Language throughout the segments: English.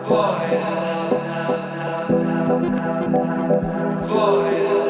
Open your heart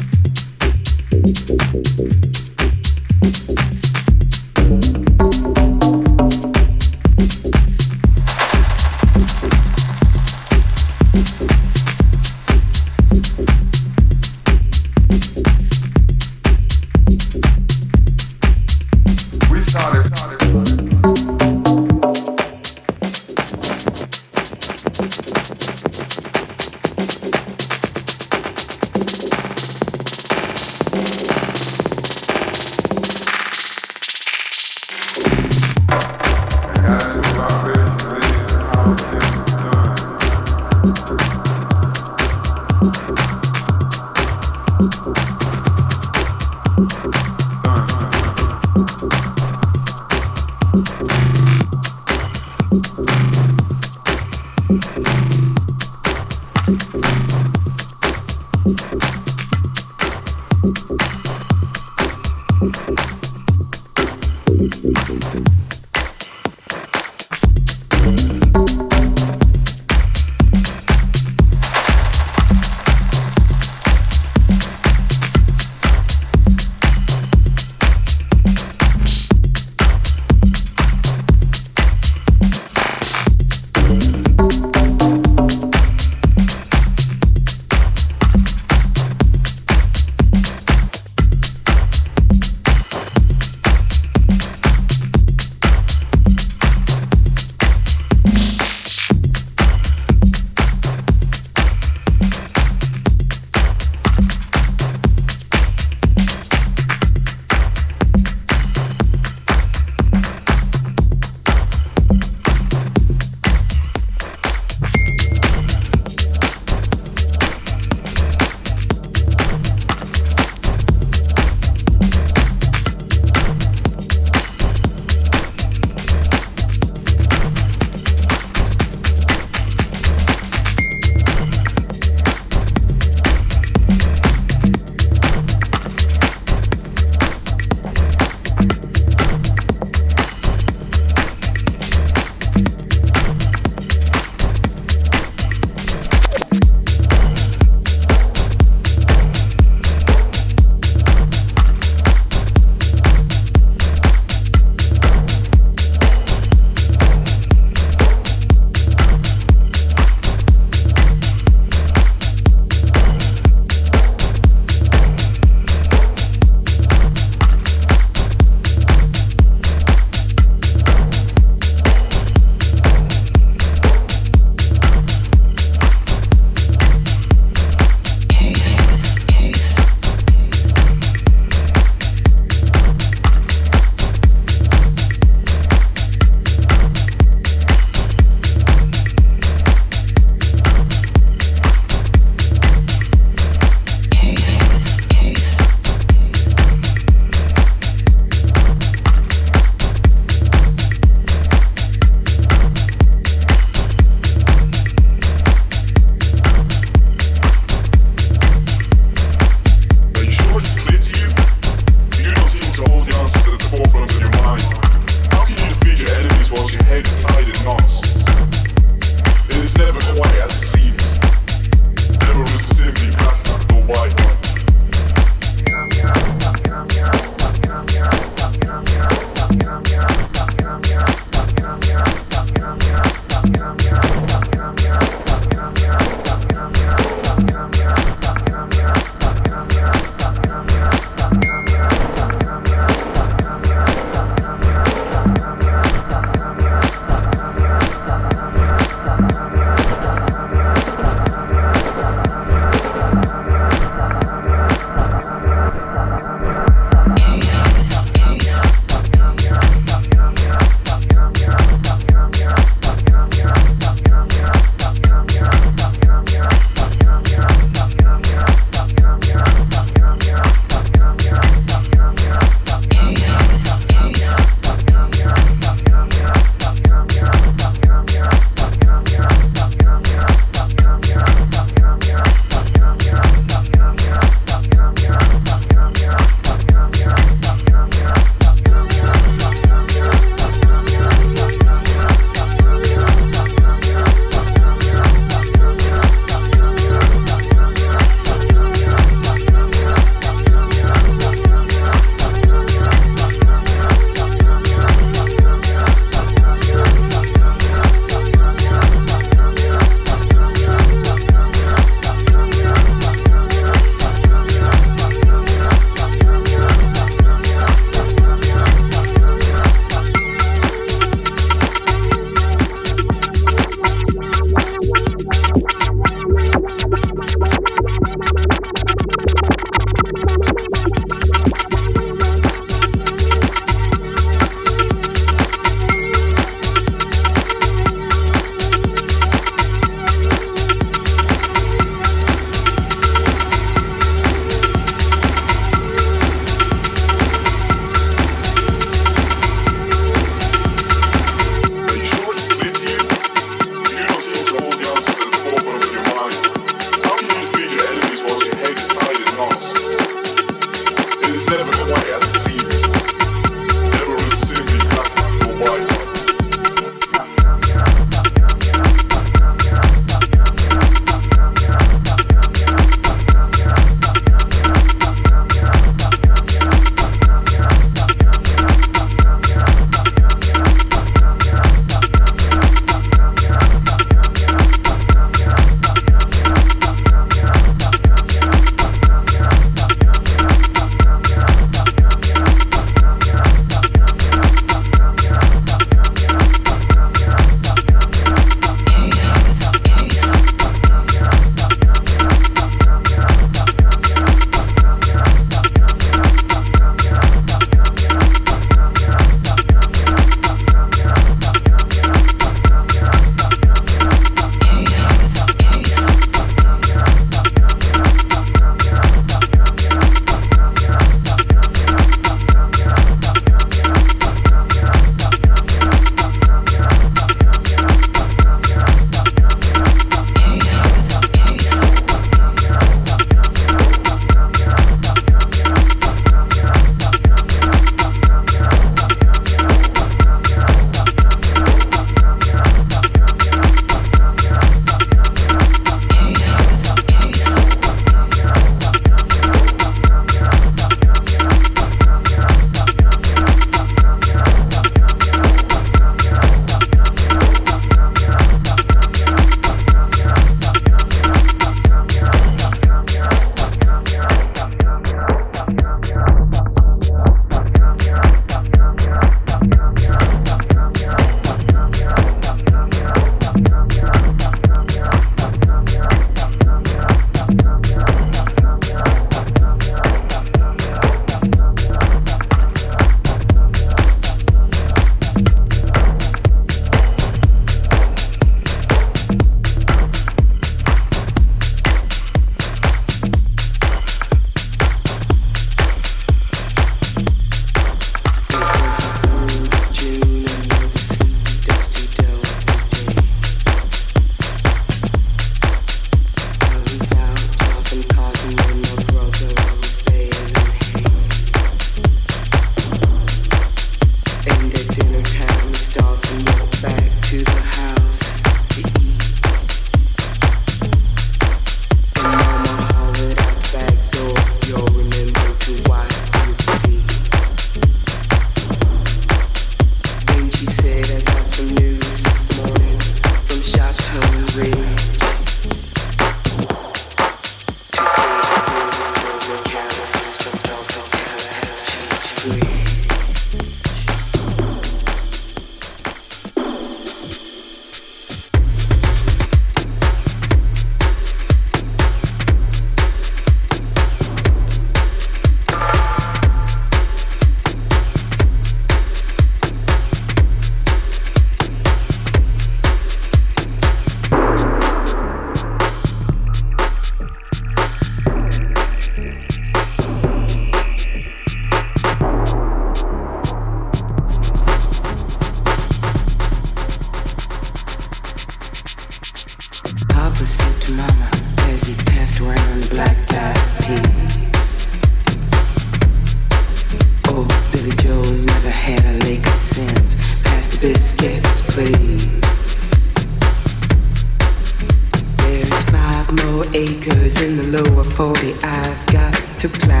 to play.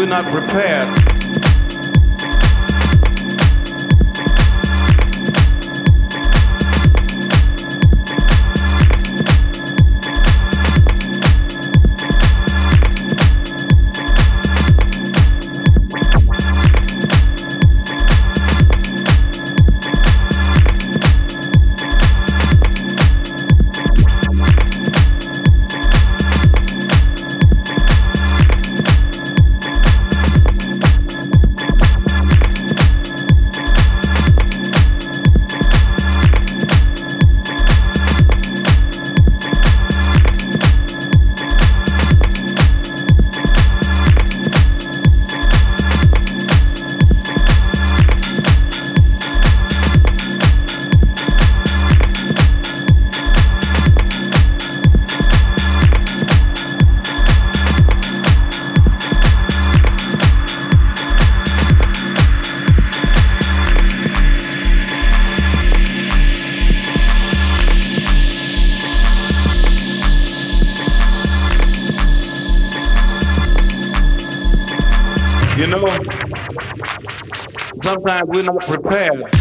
We're not prepared sometimes we're not prepared.